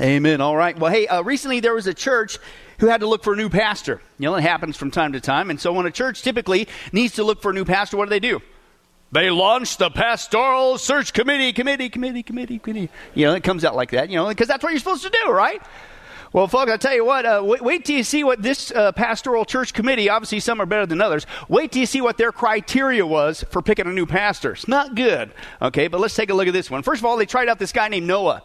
Amen. All right. Well, hey, uh, recently there was a church who had to look for a new pastor. You know, it happens from time to time. And so when a church typically needs to look for a new pastor, what do they do? They launch the pastoral search committee, committee, committee, committee, committee. You know, it comes out like that, you know, because that's what you're supposed to do, right? Well, folks, I'll tell you what, uh, wait, wait, till you see what this uh, pastoral church committee, obviously some are better than others, wait till you see what their criteria was for picking a new pastor. It's not good, okay, but let's take a look at this one. First of all, they tried out this guy named Noah.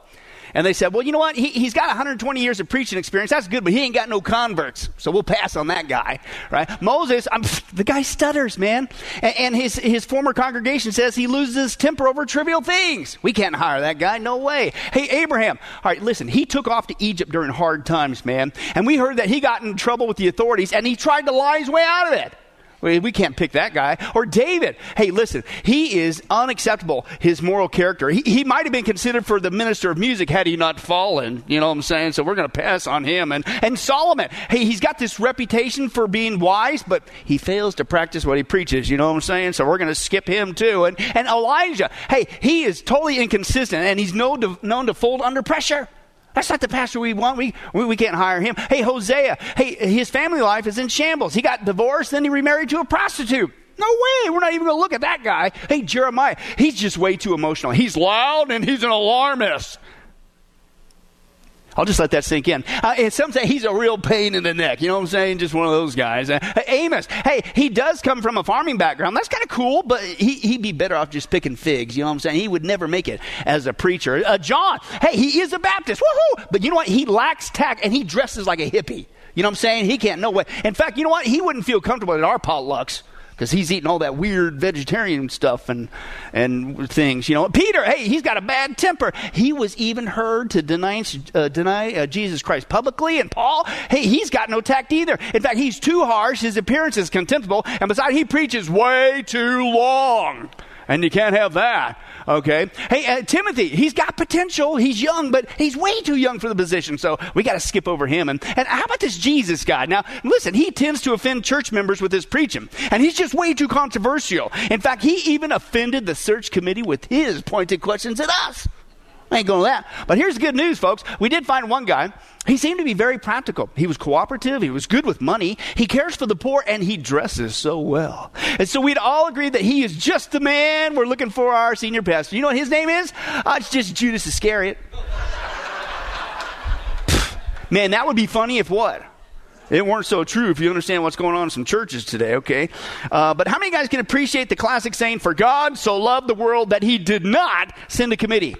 And they said, well, you know what? He, he's got 120 years of preaching experience. That's good, but he ain't got no converts. So we'll pass on that guy, right? Moses, I'm, the guy stutters, man. And, and his, his former congregation says he loses his temper over trivial things. We can't hire that guy. No way. Hey, Abraham. All right, listen, he took off to Egypt during hard times, man. And we heard that he got in trouble with the authorities and he tried to lie his way out of it. We can't pick that guy. Or David. Hey, listen, he is unacceptable, his moral character. He, he might have been considered for the minister of music had he not fallen. You know what I'm saying? So we're going to pass on him. And, and Solomon, hey, he's got this reputation for being wise, but he fails to practice what he preaches. You know what I'm saying? So we're going to skip him too. And, and Elijah, hey, he is totally inconsistent and he's known to, known to fold under pressure. That's not the pastor we want. We, we, we, can't hire him. Hey, Hosea, hey, his family life is in shambles. He got divorced, then he remarried to a prostitute. No way. We're not even going to look at that guy. Hey, Jeremiah, he's just way too emotional. He's loud and he's an alarmist. I'll just let that sink in. Uh, and some say he's a real pain in the neck. You know what I'm saying? Just one of those guys. Uh, Amos, hey, he does come from a farming background. That's kind of cool, but he, he'd be better off just picking figs. You know what I'm saying? He would never make it as a preacher. Uh, John, hey, he is a Baptist. Woohoo! But you know what? He lacks tact and he dresses like a hippie. You know what I'm saying? He can't, no way. In fact, you know what? He wouldn't feel comfortable at our potlucks because he's eating all that weird vegetarian stuff and and things. You know, Peter, hey, he's got a bad temper. He was even heard to deny uh, deny uh, Jesus Christ publicly. And Paul, hey, he's got no tact either. In fact, he's too harsh. His appearance is contemptible, and besides, he preaches way too long and you can't have that. Okay. Hey, uh, Timothy, he's got potential. He's young, but he's way too young for the position. So we got to skip over him. And, and how about this Jesus guy? Now, listen, he tends to offend church members with his preaching, and he's just way too controversial. In fact, he even offended the search committee with his pointed questions at us. I ain't going to that. But here's the good news, folks. We did find one guy. He seemed to be very practical. He was cooperative. He was good with money. He cares for the poor, and he dresses so well. And so we'd all agreed that he is just the man we're looking for our senior pastor. You know what his name is? Uh, it's just Judas Iscariot. man, that would be funny if what? It weren't so true if you understand what's going on in some churches today, okay? Uh, but how many guys can appreciate the classic saying, For God so loved the world that he did not send a committee?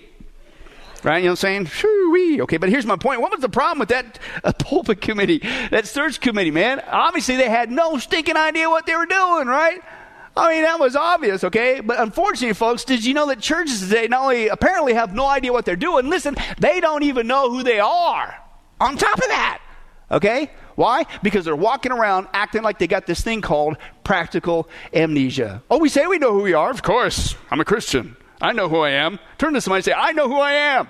Right? You know what I'm saying? Shoo-wee. Okay, but here's my point. What was the problem with that uh, pulpit committee, that search committee, man? Obviously, they had no stinking idea what they were doing, right? I mean, that was obvious, okay? But unfortunately, folks, did you know that churches today not only apparently have no idea what they're doing, listen, they don't even know who they are. On top of that, okay? Why? Because they're walking around acting like they got this thing called practical amnesia. Oh, we say we know who we are. Of course, I'm a Christian. I know who I am. Turn to somebody and say, I know who I am.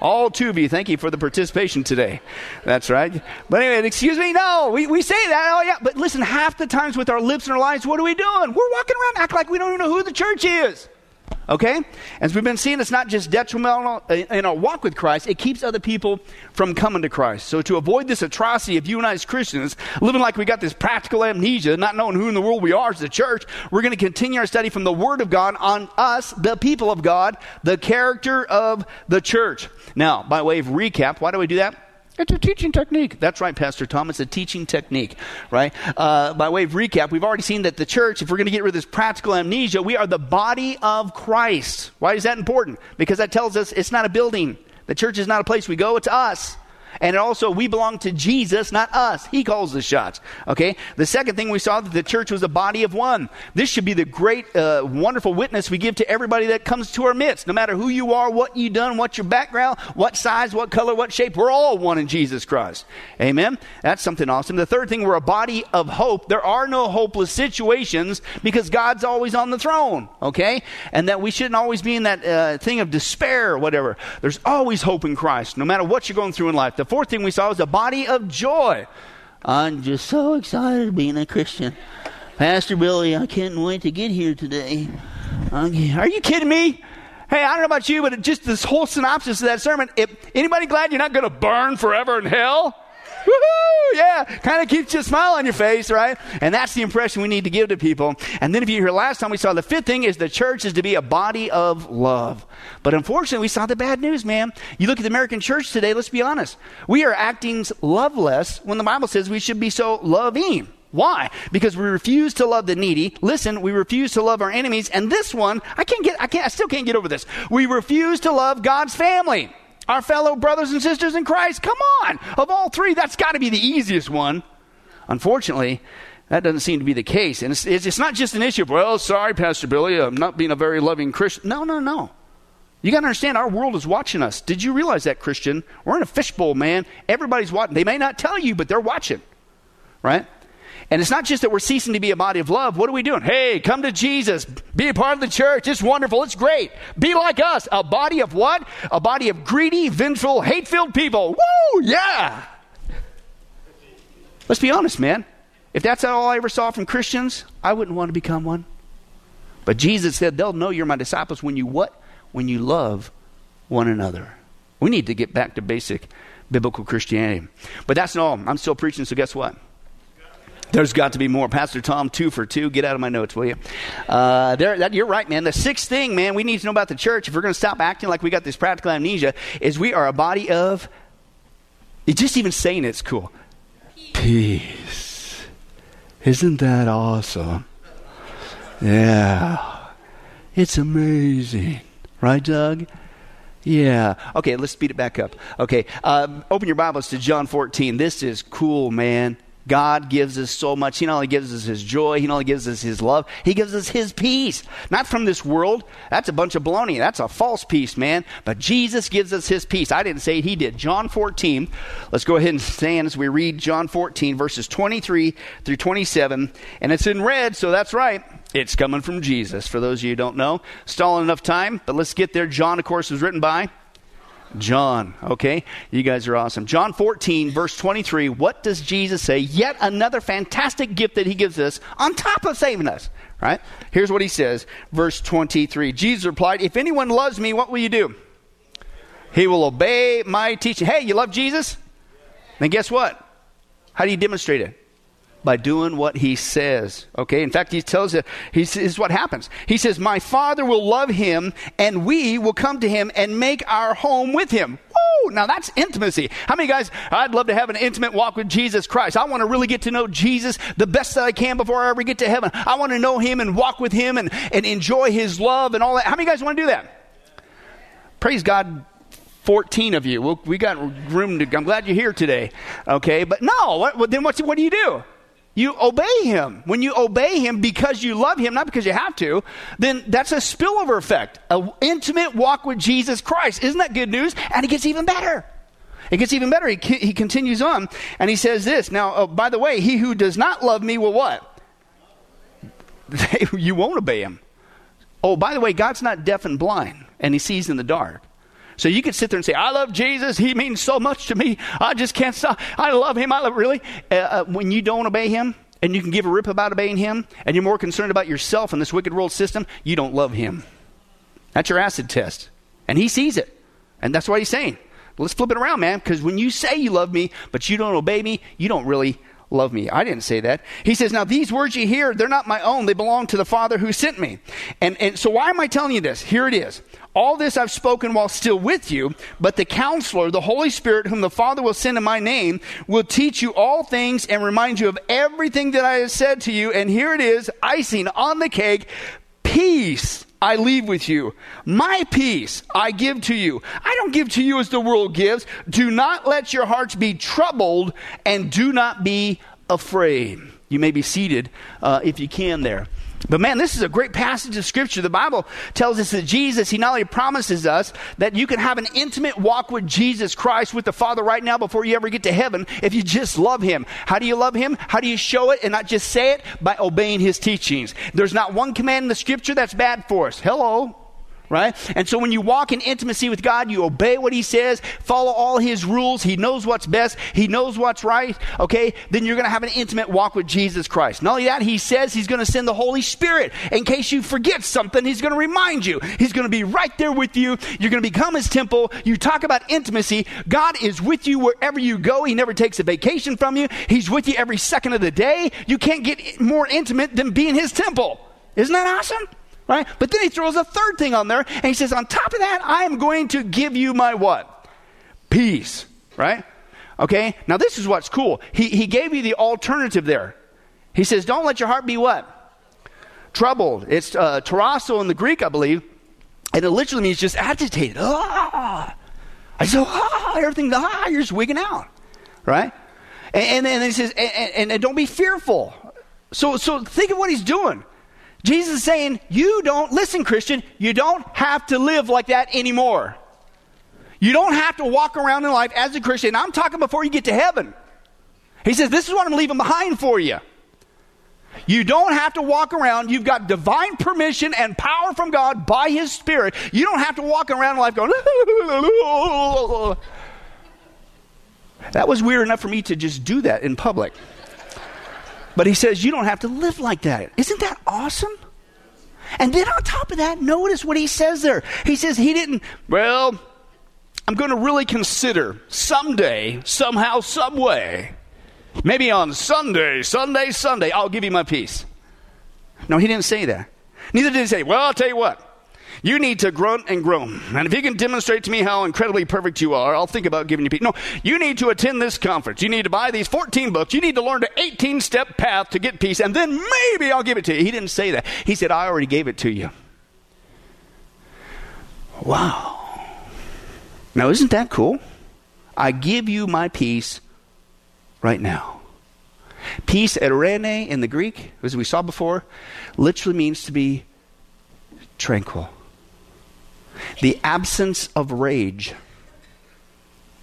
All two of you, thank you for the participation today. That's right. But anyway, excuse me, no, we, we say that, oh yeah, but listen, half the times with our lips and our lives, what are we doing? We're walking around act like we don't even know who the church is. Okay? As we've been seeing, it's not just detrimental in our walk with Christ, it keeps other people from coming to Christ. So, to avoid this atrocity of you and I as Christians, living like we got this practical amnesia, not knowing who in the world we are as a church, we're going to continue our study from the Word of God on us, the people of God, the character of the church. Now, by way of recap, why do we do that? It's a teaching technique. That's right, Pastor Tom. It's a teaching technique, right? Uh, by way of recap, we've already seen that the church, if we're going to get rid of this practical amnesia, we are the body of Christ. Why is that important? Because that tells us it's not a building. The church is not a place we go, it's us. And also, we belong to Jesus, not us. He calls the shots. Okay? The second thing we saw that the church was a body of one. This should be the great, uh, wonderful witness we give to everybody that comes to our midst. No matter who you are, what you done, what your background, what size, what color, what shape, we're all one in Jesus Christ. Amen? That's something awesome. The third thing, we're a body of hope. There are no hopeless situations because God's always on the throne. Okay? And that we shouldn't always be in that uh, thing of despair or whatever. There's always hope in Christ, no matter what you're going through in life. The fourth thing we saw was a body of joy. I'm just so excited being a Christian. Pastor Billy, I can't wait to get here today. Are you kidding me? Hey, I don't know about you, but just this whole synopsis of that sermon, if, anybody glad you're not going to burn forever in hell? Woohoo! Yeah, kind of keeps you a smile on your face, right? And that's the impression we need to give to people. And then if you hear last time we saw the fifth thing is the church is to be a body of love. But unfortunately, we saw the bad news, man. You look at the American church today, let's be honest. We are acting loveless when the Bible says we should be so loving. Why? Because we refuse to love the needy. Listen, we refuse to love our enemies. And this one, I can't get, I can't, I still can't get over this. We refuse to love God's family our fellow brothers and sisters in Christ. Come on. Of all three, that's got to be the easiest one. Unfortunately, that doesn't seem to be the case. And it's, it's, not just an issue of, well, sorry, Pastor Billy, I'm not being a very loving Christian. No, no, no. You got to understand, our world is watching us. Did you realize that, Christian? We're in a fishbowl, man. Everybody's watching. They may not tell you, but they're watching, right? And it's not just that we're ceasing to be a body of love. What are we doing? Hey, come to Jesus. Be a part of the church. It's wonderful. It's great. Be like us. A body of what? A body of greedy, vengeful, hate filled people. Woo! Yeah. Let's be honest, man. If that's all I ever saw from Christians, I wouldn't want to become one. But Jesus said, they'll know you're my disciples when you what? When you love one another. We need to get back to basic biblical Christianity. But that's not all. I'm still preaching, so guess what? There's got to be more. Pastor Tom, two for two. Get out of my notes, will you? Uh, there, that, you're right, man. The sixth thing, man, we need to know about the church, if we're going to stop acting like we got this practical amnesia, is we are a body of, just even saying it's cool. Peace. Isn't that awesome? Yeah. It's amazing. Right, Doug? Yeah. Okay, let's speed it back up. Okay, um, open your Bibles to John 14. This is cool, man. God gives us so much. He not only gives us His joy, He not only gives us His love, He gives us His peace. Not from this world. That's a bunch of baloney. That's a false peace, man. But Jesus gives us His peace. I didn't say it, He did. John 14. Let's go ahead and stand as we read John 14, verses 23 through 27. And it's in red, so that's right. It's coming from Jesus. For those of you who don't know, stalling enough time, but let's get there. John, of course, was written by John, okay? You guys are awesome. John 14, verse 23, what does Jesus say? Yet another fantastic gift that he gives us on top of saving us, right? Here's what he says, verse 23. Jesus replied, If anyone loves me, what will you do? He will obey my teaching. Hey, you love Jesus? Then guess what? How do you demonstrate it? By doing what he says. Okay? In fact, he tells us, he says what happens. He says, My Father will love him, and we will come to him and make our home with him. Woo! Now that's intimacy. How many guys, I'd love to have an intimate walk with Jesus Christ. I want to really get to know Jesus the best that I can before I ever get to heaven. I want to know him and walk with him and, and enjoy his love and all that. How many guys want to do that? Praise God 14 of you. We got room to, I'm glad you're here today. Okay, but no, what, then what do you do? You obey him. When you obey him because you love him, not because you have to, then that's a spillover effect. An intimate walk with Jesus Christ. Isn't that good news? And it gets even better. It gets even better. He, he continues on and he says this. Now, oh, by the way, he who does not love me will what? you won't obey him. Oh, by the way, God's not deaf and blind and he sees in the dark. So you could sit there and say, I love Jesus. He means so much to me. I just can't stop. I love him. I love really. Uh, uh, when you don't obey him and you can give a rip about obeying him and you're more concerned about yourself and this wicked world system, you don't love him. That's your acid test. And he sees it. And that's what he's saying. Let's flip it around, man, because when you say you love me, but you don't obey me, you don't really love me. I didn't say that. He says, Now these words you hear, they're not my own. They belong to the Father who sent me. And, and so why am I telling you this? Here it is. All this I've spoken while still with you, but the counselor, the Holy Spirit, whom the Father will send in my name, will teach you all things and remind you of everything that I have said to you. And here it is, icing on the cake, peace I leave with you. My peace I give to you. I don't give to you as the world gives. Do not let your hearts be troubled and do not be afraid. You may be seated uh, if you can there. But man, this is a great passage of scripture. The Bible tells us that Jesus, he not only promises us that you can have an intimate walk with Jesus Christ, with the Father right now before you ever get to heaven if you just love him. How do you love him? How do you show it and not just say it? By obeying his teachings. There's not one command in the scripture that's bad for us. Hello. Right? And so when you walk in intimacy with God, you obey what He says, follow all His rules. He knows what's best, He knows what's right, okay? Then you're going to have an intimate walk with Jesus Christ. Not only that, He says He's going to send the Holy Spirit. In case you forget something, He's going to remind you. He's going to be right there with you. You're going to become His temple. You talk about intimacy. God is with you wherever you go. He never takes a vacation from you, He's with you every second of the day. You can't get more intimate than being His temple. Isn't that awesome? Right? But then he throws a third thing on there and he says, on top of that, I am going to give you my what? Peace. Right? Okay? Now this is what's cool. He, he gave you the alternative there. He says, don't let your heart be what? Troubled. It's uh, in the Greek, I believe. And it literally means just agitated. Ah! I said, ah, everything, ah, you're just wigging out. Right? And, and, and he says, and, and, and don't be fearful. So, so think of what he's doing. Jesus is saying, you don't, listen, Christian, you don't have to live like that anymore. You don't have to walk around in life as a Christian. I'm talking before you get to heaven. He says, This is what I'm leaving behind for you. You don't have to walk around. You've got divine permission and power from God by His Spirit. You don't have to walk around in life going, that was weird enough for me to just do that in public. But he says, You don't have to live like that. Isn't that awesome? And then on top of that, notice what he says there. He says, He didn't, well, I'm going to really consider someday, somehow, some way, maybe on Sunday, Sunday, Sunday, I'll give you my peace. No, he didn't say that. Neither did he say, Well, I'll tell you what. You need to grunt and groan. And if you can demonstrate to me how incredibly perfect you are, I'll think about giving you peace. No, you need to attend this conference. You need to buy these 14 books. You need to learn the 18 step path to get peace, and then maybe I'll give it to you. He didn't say that. He said, I already gave it to you. Wow. Now, isn't that cool? I give you my peace right now. Peace, eirene in the Greek, as we saw before, literally means to be tranquil the absence of rage,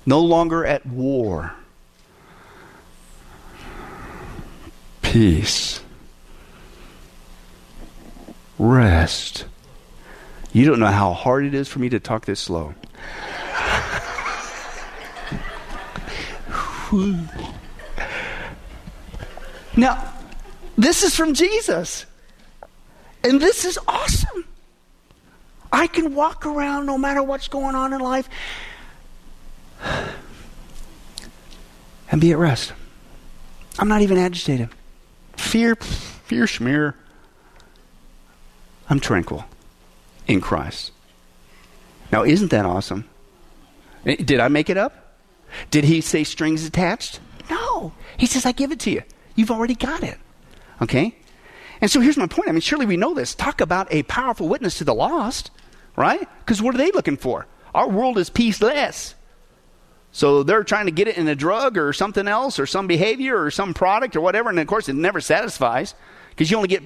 no longer at war, peace, rest. You don't know how hard it is for me to talk this slow. now, this is from Jesus. And this is awesome. I can walk around no matter what's going on in life and be at rest. I'm not even agitated. Fear, fear, schmear. I'm tranquil in Christ. Now, isn't that awesome? Eh, did I make it up? Did he say strings attached? No. He says, I give it to you. You've already got it. Okay? And so here's my point. I mean, surely we know this. Talk about a powerful witness to the lost right? Because what are they looking for? Our world is peaceless. So they're trying to get it in a drug or something else or some behavior or some product or whatever. And of course, it never satisfies because you only get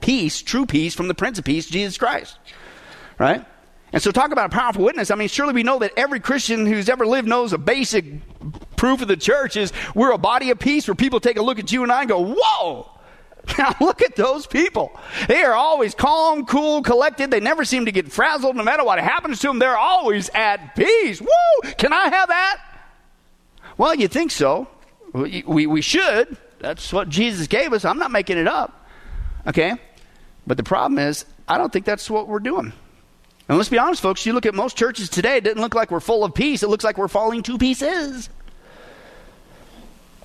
peace, true peace, from the Prince of Peace, Jesus Christ. Right? And so, talk about a powerful witness. I mean, surely we know that every Christian who's ever lived knows a basic proof of the church is we're a body of peace where people take a look at you and I and go, whoa, Now look at those people. They are always calm, cool, collected. They never seem to get frazzled no matter what happens to them. They're always at peace. Woo! Can I have that? Well, you think so. We, we, we should. That's what Jesus gave us. I'm not making it up. Okay? But the problem is, I don't think that's what we're doing. And let's be honest, folks, you look at most churches today, it doesn't look like we're full of peace. It looks like we're falling to pieces.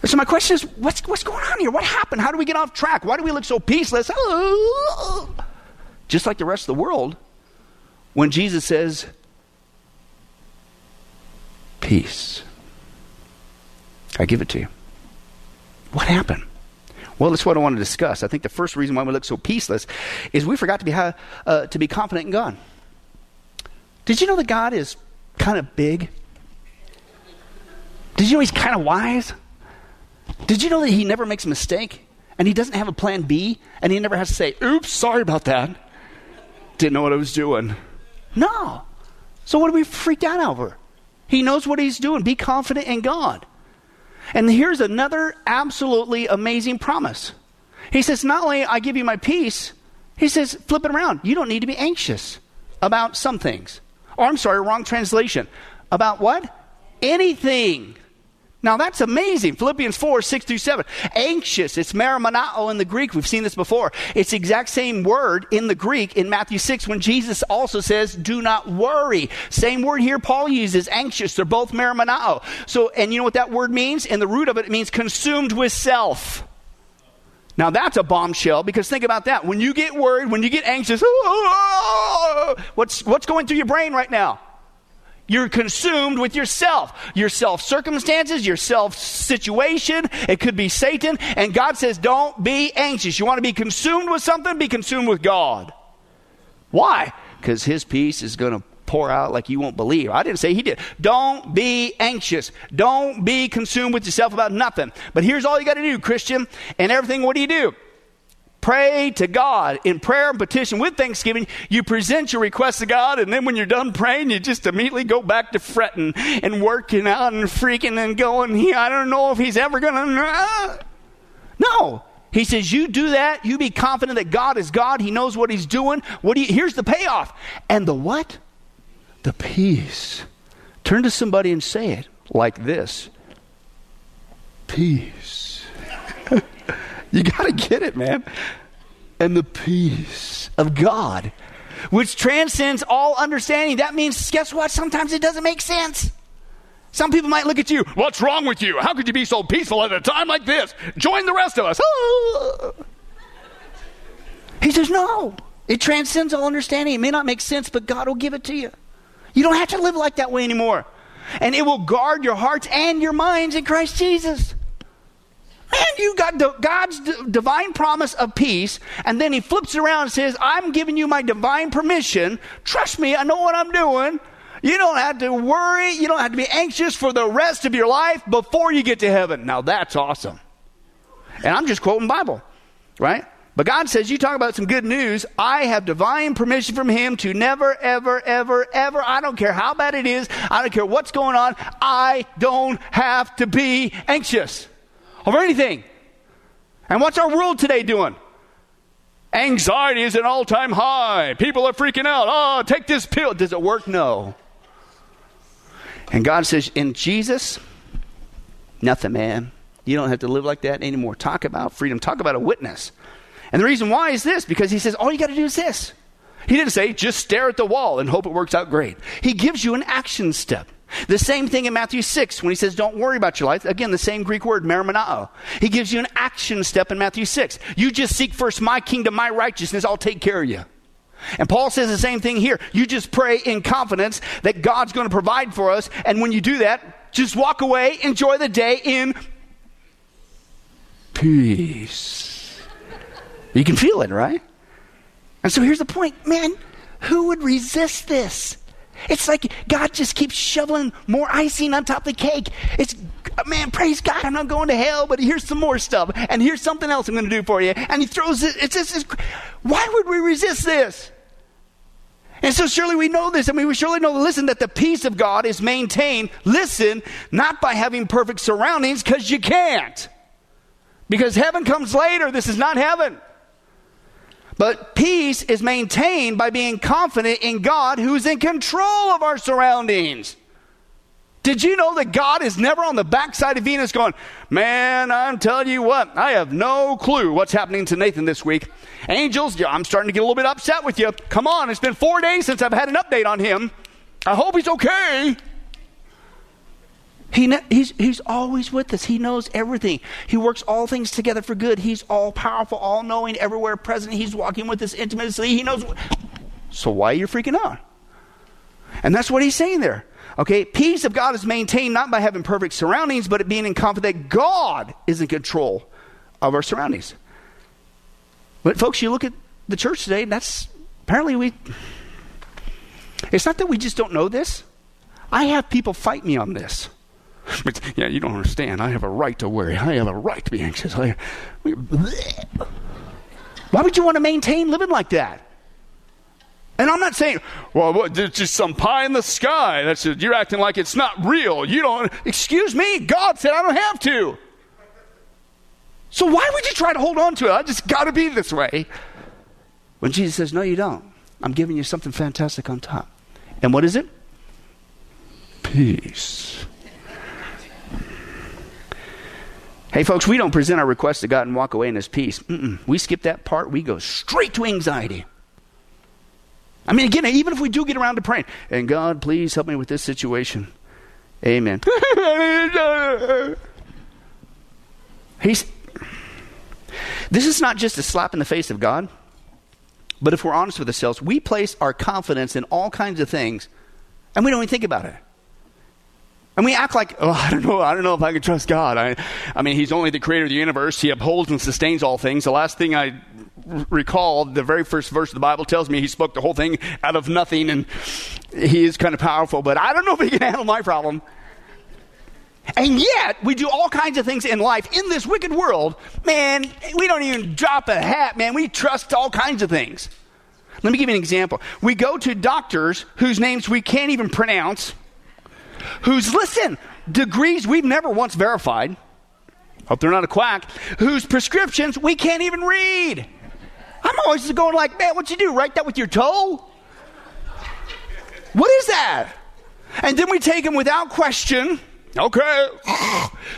So my question is, what's, what's going on here? What happened? How do we get off track? Why do we look so peaceless? Just like the rest of the world, when Jesus says, peace, I give it to you. What happened? Well, that's what I want to discuss. I think the first reason why we look so peaceless is we forgot to be, uh, to be confident in God. Did you know that God is kind of big? Did you know He's kind of wise? Did you know that he never makes a mistake? And he doesn't have a plan B? And he never has to say, oops, sorry about that. Didn't know what I was doing. No. So what are we freaked out over? He knows what he's doing. Be confident in God. And here's another absolutely amazing promise. He says, Not only I give you my peace, he says, flip it around. You don't need to be anxious. about some things. Or, I'm sorry, wrong translation. About what? Anything. Now that's amazing. Philippians 4, 6 through 7. Anxious. It's marimonao in the Greek. We've seen this before. It's the exact same word in the Greek in Matthew 6 when Jesus also says, do not worry. Same word here Paul uses, anxious. They're both marimonao. So, and you know what that word means? In the root of it, it means consumed with self. Now that's a bombshell because think about that. When you get worried, when you get anxious, what's, what's going through your brain right now? You're consumed with yourself, your self circumstances, your self situation. It could be Satan. And God says, don't be anxious. You want to be consumed with something? Be consumed with God. Why? Because His peace is going to pour out like you won't believe. I didn't say He did. Don't be anxious. Don't be consumed with yourself about nothing. But here's all you got to do, Christian. And everything, what do you do? Pray to God in prayer and petition with thanksgiving. You present your request to God, and then when you're done praying, you just immediately go back to fretting and working out and freaking and going, he, I don't know if he's ever going to. No. He says, You do that. You be confident that God is God. He knows what he's doing. What do you, here's the payoff. And the what? The peace. Turn to somebody and say it like this Peace you got to get it, man. And the peace of God, which transcends all understanding. That means, guess what? Sometimes it doesn't make sense. Some people might look at you, what's wrong with you? How could you be so peaceful at a time like this? Join the rest of us. He says, no. It transcends all understanding. It may not make sense, but God will give it to you. You don't have to live like that way anymore. And it will guard your hearts and your minds in Christ Jesus. Man, you got God's divine promise of peace, and then he flips around and says, I'm giving you my divine permission. Trust me, I know what I'm doing. You don't have to worry. You don't have to be anxious for the rest of your life before you get to heaven. Now that's awesome. And I'm just quoting Bible, right? But God says, You talk about some good news. I have divine permission from Him to never, ever, ever, ever, I don't care how bad it is, I don't care what's going on, I don't have to be anxious over anything. And what's our world today doing? Anxiety is an all time high. People are freaking out. Oh, take this pill. Does it work? No. And God says, in Jesus, nothing, man. You don't have to live like that anymore. Talk about freedom. Talk about a witness. And the reason why is this because He says, all you got to do is this. He didn't say, just stare at the wall and hope it works out great. He gives you an action step. The same thing in Matthew 6 when he says, Don't worry about your life. Again, the same Greek word, marimonao. He gives you an action step in Matthew 6. You just seek first my kingdom, my righteousness, I'll take care of you. And Paul says the same thing here. You just pray in confidence that God's going to provide for us. And when you do that, just walk away, enjoy the day in peace. You can feel it, right? And so here's the point man, who would resist this? It's like God just keeps shoveling more icing on top of the cake. It's, man, praise God, I'm not going to hell, but here's some more stuff. And here's something else I'm going to do for you. And he throws it. It's just, why would we resist this? And so surely we know this. I mean, we surely know, listen, that the peace of God is maintained, listen, not by having perfect surroundings, because you can't. Because heaven comes later. This is not heaven. But peace is maintained by being confident in God who's in control of our surroundings. Did you know that God is never on the backside of Venus going, Man, I'm telling you what, I have no clue what's happening to Nathan this week. Angels, I'm starting to get a little bit upset with you. Come on, it's been four days since I've had an update on him. I hope he's okay. He, he's, he's always with us. He knows everything. He works all things together for good. He's all powerful, all knowing, everywhere present. He's walking with us intimately. He knows. So why are you freaking out? And that's what he's saying there. Okay, peace of God is maintained not by having perfect surroundings, but being in confidence that God is in control of our surroundings. But folks, you look at the church today, and that's apparently we. It's not that we just don't know this. I have people fight me on this. But yeah, you don't understand. I have a right to worry. I have a right to be anxious. I, why would you want to maintain living like that? And I'm not saying, well, what, it's just some pie in the sky. That's just, you're acting like it's not real. You don't. Excuse me. God said I don't have to. So why would you try to hold on to it? I just got to be this way. When Jesus says, no, you don't. I'm giving you something fantastic on top. And what is it? Peace. Hey, folks, we don't present our request to God and walk away in His peace. Mm-mm. We skip that part. We go straight to anxiety. I mean, again, even if we do get around to praying, and God, please help me with this situation. Amen. He's, this is not just a slap in the face of God, but if we're honest with ourselves, we place our confidence in all kinds of things, and we don't even think about it. And we act like, oh, I don't know, I don't know if I can trust God. I, I mean, He's only the creator of the universe. He upholds and sustains all things. The last thing I recall, the very first verse of the Bible tells me He spoke the whole thing out of nothing, and He is kind of powerful, but I don't know if He can handle my problem. And yet, we do all kinds of things in life in this wicked world. Man, we don't even drop a hat, man. We trust all kinds of things. Let me give you an example. We go to doctors whose names we can't even pronounce whose, listen, degrees we've never once verified. Hope they're not a quack. Whose prescriptions we can't even read. I'm always going like, man, what you do? Write that with your toe? What is that? And then we take them without question, okay,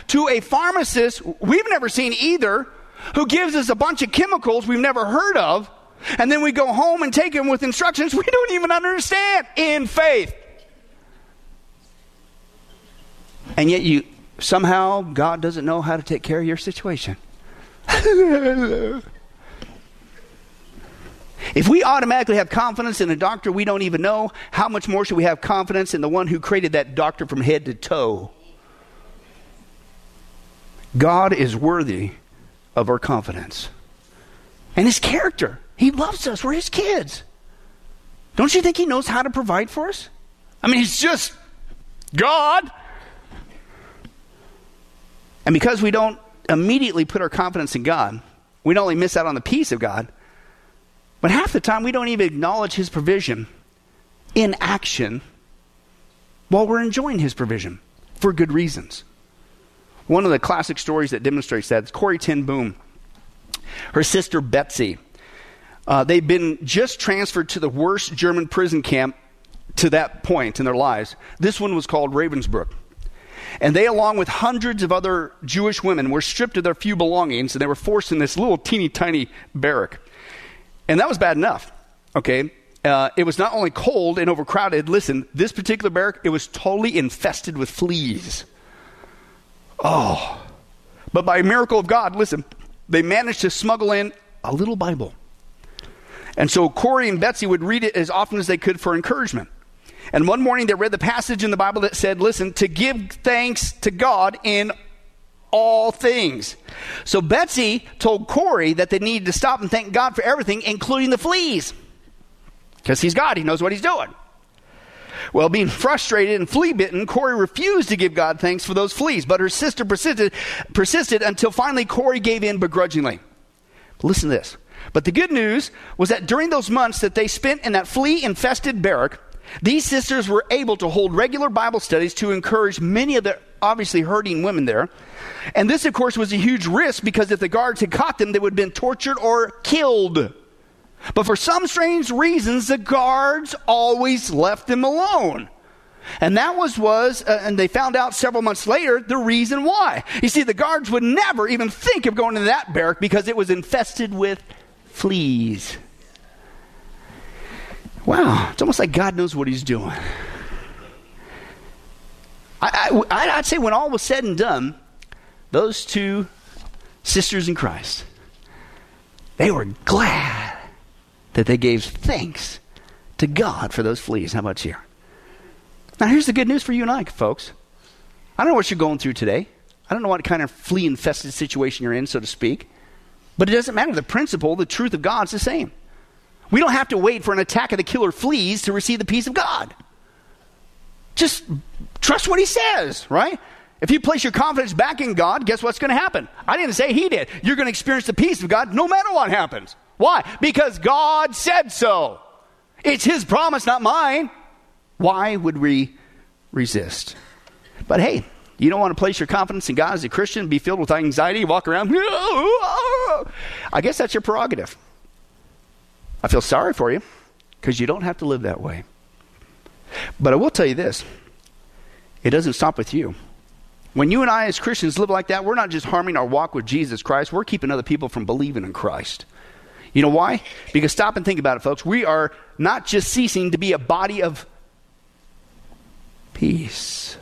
to a pharmacist we've never seen either, who gives us a bunch of chemicals we've never heard of, and then we go home and take them with instructions we don't even understand in faith. And yet you somehow God doesn't know how to take care of your situation. if we automatically have confidence in a doctor we don't even know, how much more should we have confidence in the one who created that doctor from head to toe? God is worthy of our confidence. And his character. He loves us. We're his kids. Don't you think he knows how to provide for us? I mean, he's just God. And because we don't immediately put our confidence in God, we not only miss out on the peace of God, but half the time we don't even acknowledge His provision in action while we're enjoying His provision for good reasons. One of the classic stories that demonstrates that is Corrie ten Boom. Her sister Betsy. Uh, they've been just transferred to the worst German prison camp to that point in their lives. This one was called Ravensbrück. And they, along with hundreds of other Jewish women, were stripped of their few belongings and they were forced in this little teeny tiny barrack. And that was bad enough, okay? Uh, it was not only cold and overcrowded. Listen, this particular barrack, it was totally infested with fleas. Oh. But by a miracle of God, listen, they managed to smuggle in a little Bible. And so Corrie and Betsy would read it as often as they could for encouragement. And one morning they read the passage in the Bible that said, listen, to give thanks to God in all things. So Betsy told Corrie that they needed to stop and thank God for everything, including the fleas. Because he's God, he knows what he's doing. Well, being frustrated and flea bitten, Corrie refused to give God thanks for those fleas, but her sister persisted, persisted until finally Corrie gave in begrudgingly. Listen to this. But the good news was that during those months that they spent in that flea infested barrack, these sisters were able to hold regular Bible studies to encourage many of the obviously hurting women there. And this, of course, was a huge risk because if the guards had caught them, they would have been tortured or killed. But for some strange reasons, the guards always left them alone. And that was was uh, and they found out several months later the reason why. You see the guards would never even think of going into that barrack because it was infested with fleas. Wow, it's almost like God knows what He's doing. I, I, I'd say when all was said and done, those two sisters in Christ, they were glad that they gave thanks to God for those fleas. How about you? Now, here's the good news for you and I, folks. I don't know what you're going through today. I don't know what kind of flea infested situation you're in, so to speak. But it doesn't matter. The principle, the truth of God's the same. We don't have to wait for an attack of the killer fleas to receive the peace of God. Just trust what he says, right? If you place your confidence back in God, guess what's going to happen? I didn't say he did. You're going to experience the peace of God no matter what happens. Why? Because God said so. It's his promise, not mine. Why would we resist? But hey, you don't want to place your confidence in God as a Christian, be filled with anxiety, walk around. I guess that's your prerogative. I feel sorry for you. because you don't have to live that way. But I will tell you this it doesn't stop with you. When you and I, as Christians, live like that, we're not just harming our walk with Jesus Christ, we're keeping other people from believing in Christ. You know why? Because stop and think about it, folks. We are not just ceasing to be a body of peace,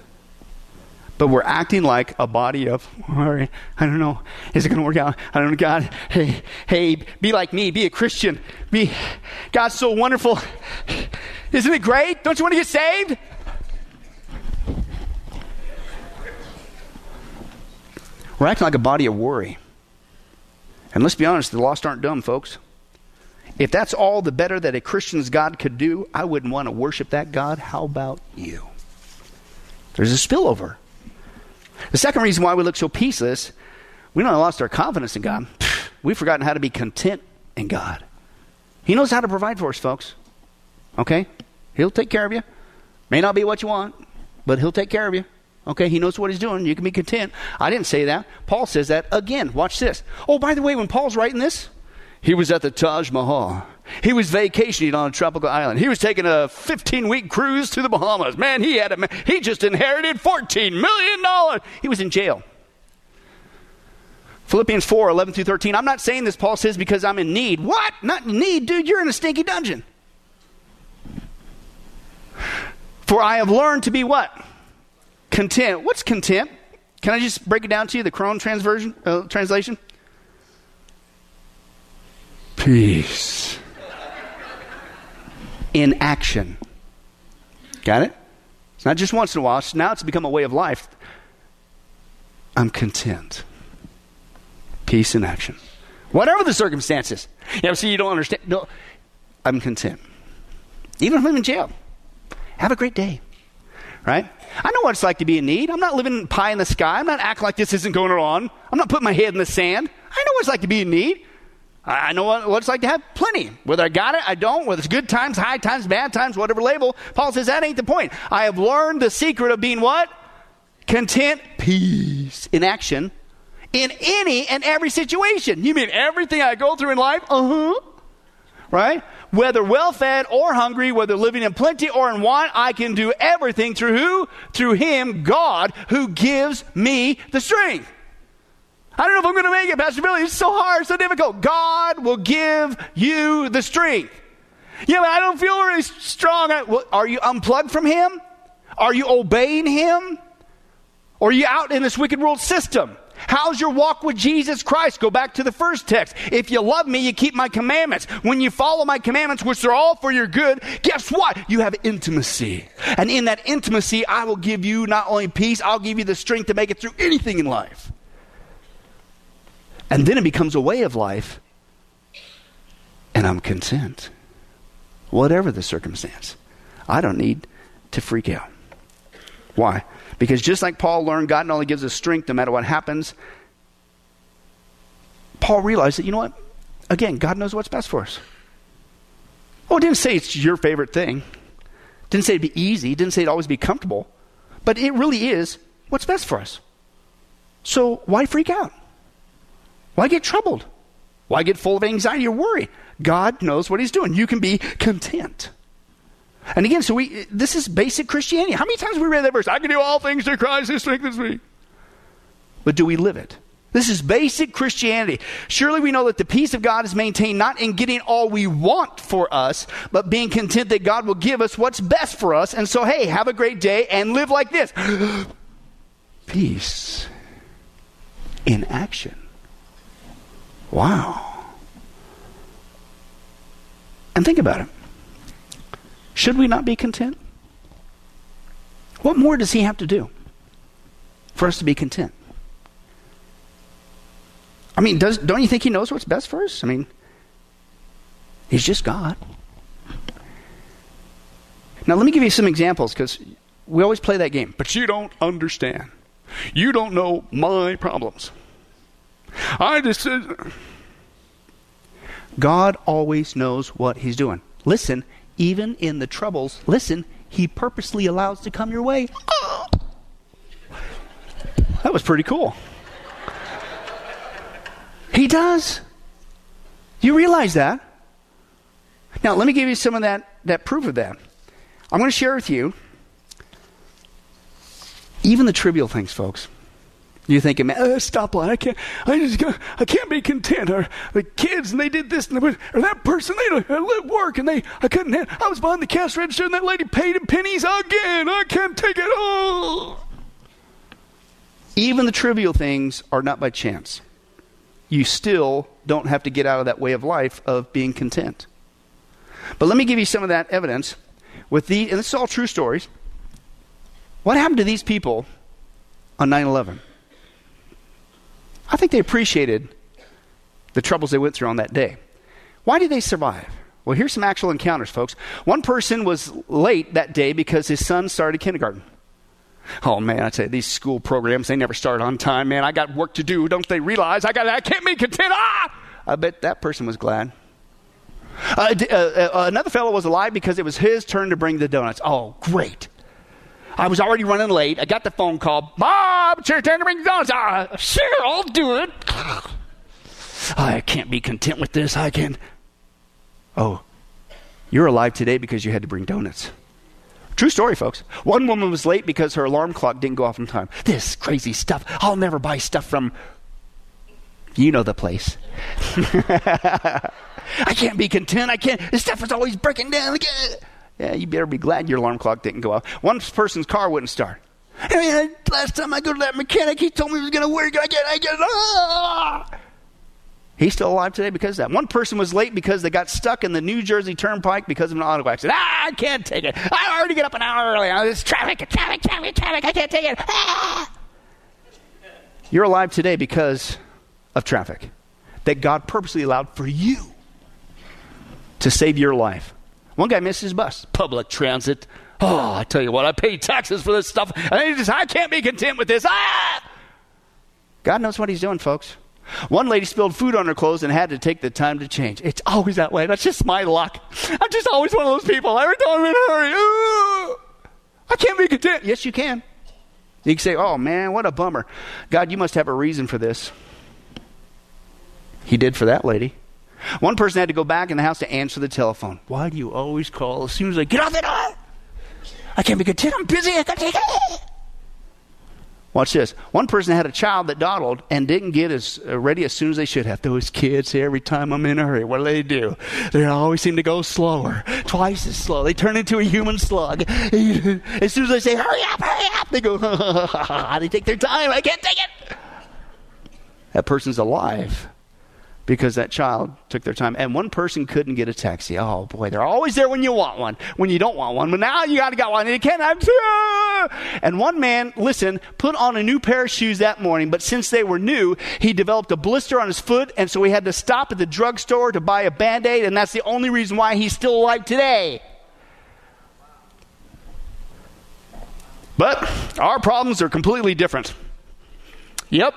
but we're acting like a body of, right, I don't know, is it going to work out? I don't know, God, hey, hey, be like me, be a Christian, be, God's so wonderful. Isn't it great? Don't you want to get saved? We're acting like a body of worry. And let's be honest, the lost aren't dumb, folks. If that's all the better that a Christian's God could do, I wouldn't want to worship that God. How about you? There's a spillover. The second reason why we look so peaceless, we not lost our confidence in God. We've forgotten how to be content in God. He knows how to provide for us, folks. Okay? He'll take care of you. May not be what you want, but he'll take care of you. Okay, he knows what he's doing. You can be content. I didn't say that. Paul says that again. Watch this. Oh, by the way, when Paul's writing this, he was at the Taj Mahal. He was vacationing on a tropical island. He was taking a 15 week cruise to the Bahamas. Man, he had a, he just inherited $14 million. He was in jail. Philippians 4 11 through 13. I'm not saying this, Paul says, because I'm in need. What? Not in need? Dude, you're in a stinky dungeon. For I have learned to be what? Content. What's content? Can I just break it down to you, the Crone uh, translation? Peace. In action. Got it? It's not just once in a while. Now it's become a way of life. I'm content. Peace in action. Whatever the circumstances. Know, see, you don't understand. No, I'm content. Even if I'm in jail. Have a great day. Right? I know what it's like to be in need. I'm not living pie in the sky. I'm not acting like this isn't going on. I'm not putting my head in the sand. I know what it's like to be in need. I know what, it's like to have plenty. Whether I got it, I don't. Whether it's good times, high times, bad times, whatever label. Paul says that ain't the point. I have learned the secret of being what? Content, peace in action in any and every situation. You mean everything I go through in life? Uh huh. Right? Whether well fed or hungry, whether living in plenty or in want, I can do everything through who? Through Him, God, who gives me the strength. I don't know if I'm going to make it, Pastor Billy. It's so hard, so difficult. God will give you the strength. Yeah, but I don't feel very strong. Are you unplugged from Him? Are you obeying Him? Or are you out in this wicked world system? How's your walk with Jesus Christ? Go back to the first text. If you love me, you keep my commandments. When you follow my commandments, which are all for your good, guess what? You have intimacy. And in that intimacy, I will give you not only peace, I'll give you the strength to make it through anything in life. And then it becomes a way of life, and I'm content. Whatever the circumstance, I don't need to freak out. Why? Because just like Paul learned, God not only gives us strength no matter what happens, Paul realized that, you know what? Again, God knows what's best for us. Oh, it didn't say it's your favorite thing. Didn't say it'd be easy. Didn't say it'd always be comfortable. But it really is what's best for us. So why freak out? Why get troubled? Why get full of anxiety or worry? God knows what He's doing. You can be content. And again, so we this is basic Christianity. How many times have we read that verse? I can do all things through Christ who strengthens me. But do we live it? This is basic Christianity. Surely we know that the peace of God is maintained not in getting all we want for us, but being content that God will give us what's best for us. And so, hey, have a great day and live like this peace in action. Wow. And think about it. Should we not be content? What more does he have to do for us to be content? I mean, does, don't you think he knows what's best for us? I mean, he's just God. Now, let me give you some examples because we always play that game. But you don't understand. You don't know my problems. I just. Uh, God always knows what he's doing. Listen, even in the troubles, listen, he purposely allows to come your way. Oh. That was pretty cool. He does. You realize that? Now, let me give you some of that that proof of that. I'm going to share with you even the trivial things, folks. You're thinking, man, uh, stoplight. I can't. I just. I can't be content. Or the kids, and they did this, and or that person, they at work, and they. I couldn't. Have, I was behind the cash register, and that lady paid in pennies again. I can't take it all. Even the trivial things are not by chance. You still don't have to get out of that way of life of being content. But let me give you some of that evidence with the, and this is all true stories. What happened to these people on 9 11? I think they appreciated the troubles they went through on that day. Why did they survive? Well, here's some actual encounters, folks. One person was late that day because his son started kindergarten. Oh man, I tell you, these school programs, they never start on time, man. I got work to do. Don't they realize I got I can't be content. Ah! I bet that person was glad. Uh, uh, uh, another fellow was alive because it was his turn to bring the donuts. Oh, great. I was already running late. I got the phone call. Bob, it's your turn to bring donuts. Ah, sure, I'll do it. I can't be content with this. I can't. Oh, you're alive today because you had to bring donuts. True story, folks. One woman was late because her alarm clock didn't go off in time. This crazy stuff. I'll never buy stuff from. You know the place. I can't be content. I can't. This stuff is always breaking down. Yeah, you better be glad your alarm clock didn't go off. One person's car wouldn't start. I mean, last time I go to that mechanic, he told me it was going to work. I get, I get, ah! He's still alive today because of that. One person was late because they got stuck in the New Jersey Turnpike because of an auto accident. Ah, I can't take it. I already get up an hour early. Oh, this traffic, traffic, traffic, traffic. I can't take it. Ah! You're alive today because of traffic that God purposely allowed for you to save your life. One guy missed his bus. Public transit. Oh, I tell you what, I pay taxes for this stuff, and just, I can't be content with this. Ah! God knows what He's doing, folks. One lady spilled food on her clothes and had to take the time to change. It's always that way. That's just my luck. I'm just always one of those people. Every time I'm in a hurry, I can't be content. Yes, you can. You can say, oh man, what a bummer. God, you must have a reason for this. He did for that lady. One person had to go back in the house to answer the telephone. Why do you always call as soon as I get off the door? I can't be content. I'm busy. I can't take it. Watch this. One person had a child that dawdled and didn't get as uh, ready as soon as they should have. Those kids, every time I'm in a hurry, what do they do? They always seem to go slower, twice as slow. They turn into a human slug. As soon as I say, hurry up, hurry up, they go, they take their time. I can't take it. That person's alive because that child took their time. And one person couldn't get a taxi. Oh boy, they're always there when you want one, when you don't want one. But now you got to get one. And you can't have two. And one man, listen, put on a new pair of shoes that morning, but since they were new, he developed a blister on his foot, and so he had to stop at the drugstore to buy a band aid, and that's the only reason why he's still alive today. But our problems are completely different. Yep.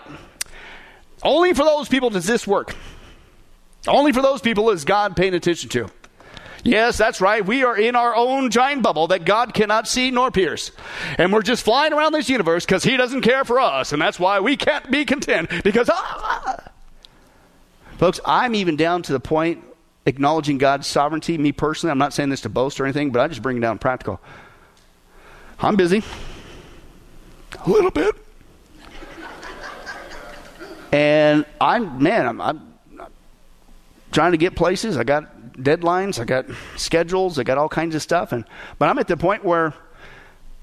Only for those people does this work. Only for those people is God paying attention to. Yes, that's right. We are in our own giant bubble that God cannot see nor pierce. And we're just flying around this universe because He doesn't care for us. And that's why we can't be content because, ah! Folks, I'm even down to the point acknowledging God's sovereignty. Me personally, I'm not saying this to boast or anything, but I just bring it down practical. I'm busy. A little bit. And I'm, man, I'm, I'm trying to get places. I got deadlines, I got schedules, I got all kinds of stuff. And but I'm at the point where,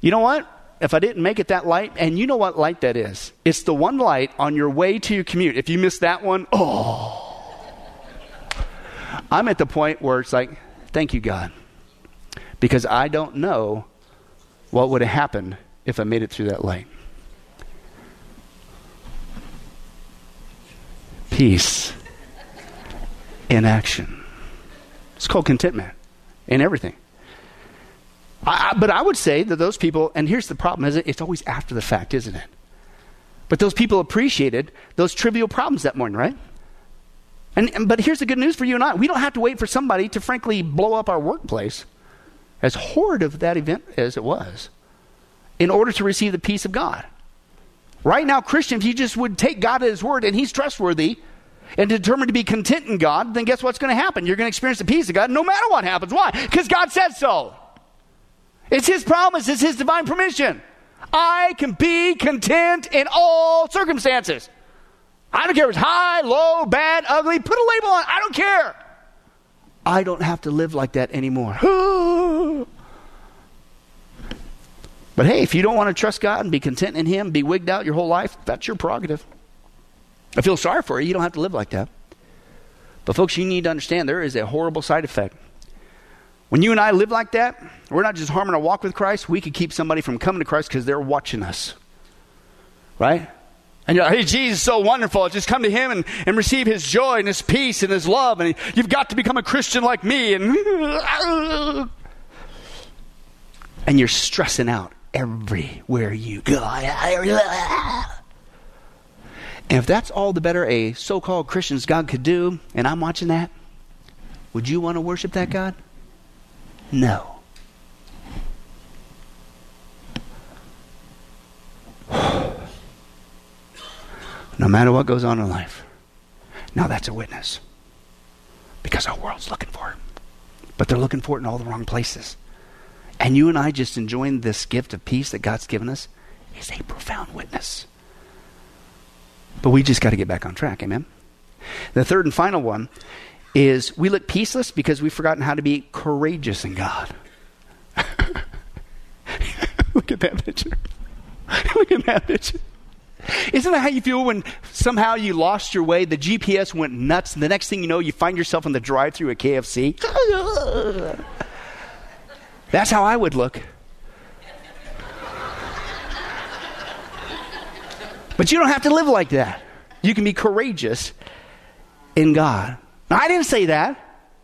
you know what? If I didn't make it that light, and you know what light that is? It's the one light on your way to your commute. If you miss that one, oh. I'm at the point where it's like, thank you, God. Because I don't know what would have happened if I made it through that light. Peace in action. It's called contentment in everything. I, but I would say that those people, and here's the problem: is it? It's always after the fact, isn't it? But those people appreciated those trivial problems that morning, right? And, and, but here's the good news for you and I: we don't have to wait for somebody to, frankly, blow up our workplace, as horrid of that event as it was, in order to receive the peace of God. Right now, Christians, you just would take God at His word, and He's trustworthy and determined to be content in God, then guess what's going to happen? You're going to experience the peace of God no matter what happens. Why? Because God said so. It's His promise, it's His divine permission. I can be content in all circumstances. I don't care if it's high, low, bad, ugly. Put a label on. It, I don't care. I don't have to live like that anymore. but hey, if you don't want to trust God and be content in Him, be wigged out your whole life, that's your prerogative. I feel sorry for you. You don't have to live like that. But, folks, you need to understand there is a horrible side effect. When you and I live like that, we're not just harming our walk with Christ, we could keep somebody from coming to Christ because they're watching us. Right? And you're like, hey, Jesus is so wonderful. Just come to him and, and receive his joy and his peace and his love. And you've got to become a Christian like me. And, and you're stressing out everywhere you go. And if that's all the better a so called Christian's God could do, and I'm watching that, would you want to worship that God? No. no matter what goes on in life. Now that's a witness. Because our world's looking for it. But they're looking for it in all the wrong places. And you and I just enjoying this gift of peace that God's given us is a profound witness. But we just got to get back on track. Amen? The third and final one is we look peaceless because we've forgotten how to be courageous in God. look at that picture. look at that picture. Isn't that how you feel when somehow you lost your way, the GPS went nuts, and the next thing you know, you find yourself in the drive through at KFC? That's how I would look. But you don't have to live like that. You can be courageous in God. Now, I didn't say that.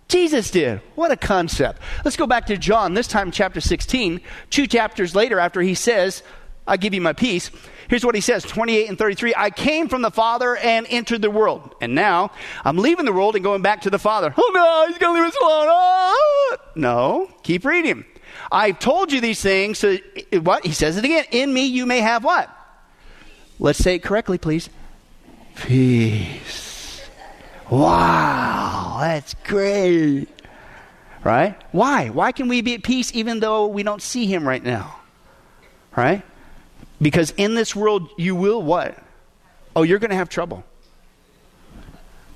Jesus did. What a concept. Let's go back to John, this time chapter 16, two chapters later after he says, I give you my peace. Here's what he says 28 and 33 I came from the Father and entered the world. And now I'm leaving the world and going back to the Father. Oh no, he's going to leave us alone. Oh. No, keep reading. I've told you these things. So, what? He says it again. In me you may have what? Let's say it correctly, please. Peace. Wow, that's great. Right? Why? Why can we be at peace even though we don't see him right now? Right? Because in this world, you will what? Oh, you're going to have trouble.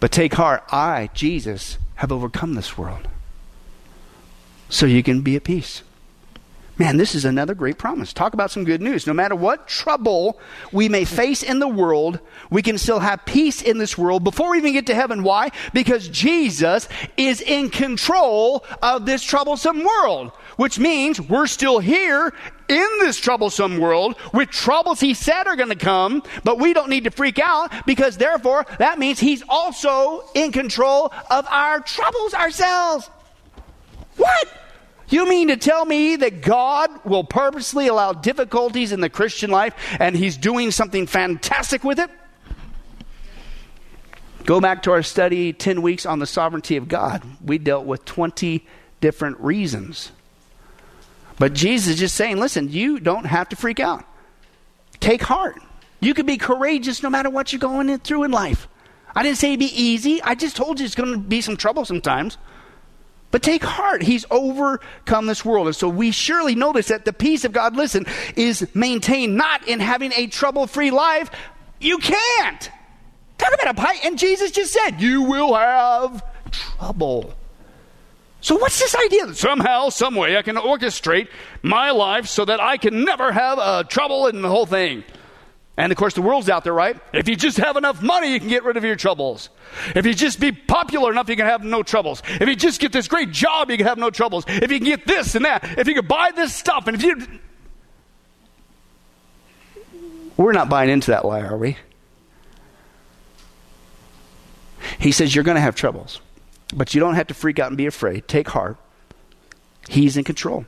But take heart, I, Jesus, have overcome this world. So you can be at peace. Man, this is another great promise. Talk about some good news. No matter what trouble we may face in the world, we can still have peace in this world before we even get to heaven. Why? Because Jesus is in control of this troublesome world, which means we're still here in this troublesome world with troubles he said are going to come, but we don't need to freak out because therefore that means he's also in control of our troubles ourselves. What? You mean to tell me that God will purposely allow difficulties in the Christian life and He's doing something fantastic with it? Go back to our study 10 weeks on the sovereignty of God. We dealt with 20 different reasons. But Jesus is just saying, listen, you don't have to freak out. Take heart. You can be courageous no matter what you're going through in life. I didn't say it'd be easy. I just told you it's going to be some trouble sometimes. But take heart, he's overcome this world. And so we surely notice that the peace of God, listen, is maintained not in having a trouble free life. You can't. Talk about a pie. And Jesus just said, You will have trouble. So, what's this idea that somehow, some way, I can orchestrate my life so that I can never have uh, trouble in the whole thing? And of course, the world's out there, right? If you just have enough money, you can get rid of your troubles. If you just be popular enough, you can have no troubles. If you just get this great job, you can have no troubles. If you can get this and that, if you can buy this stuff, and if you. We're not buying into that lie, are we? He says you're going to have troubles, but you don't have to freak out and be afraid. Take heart. He's in control.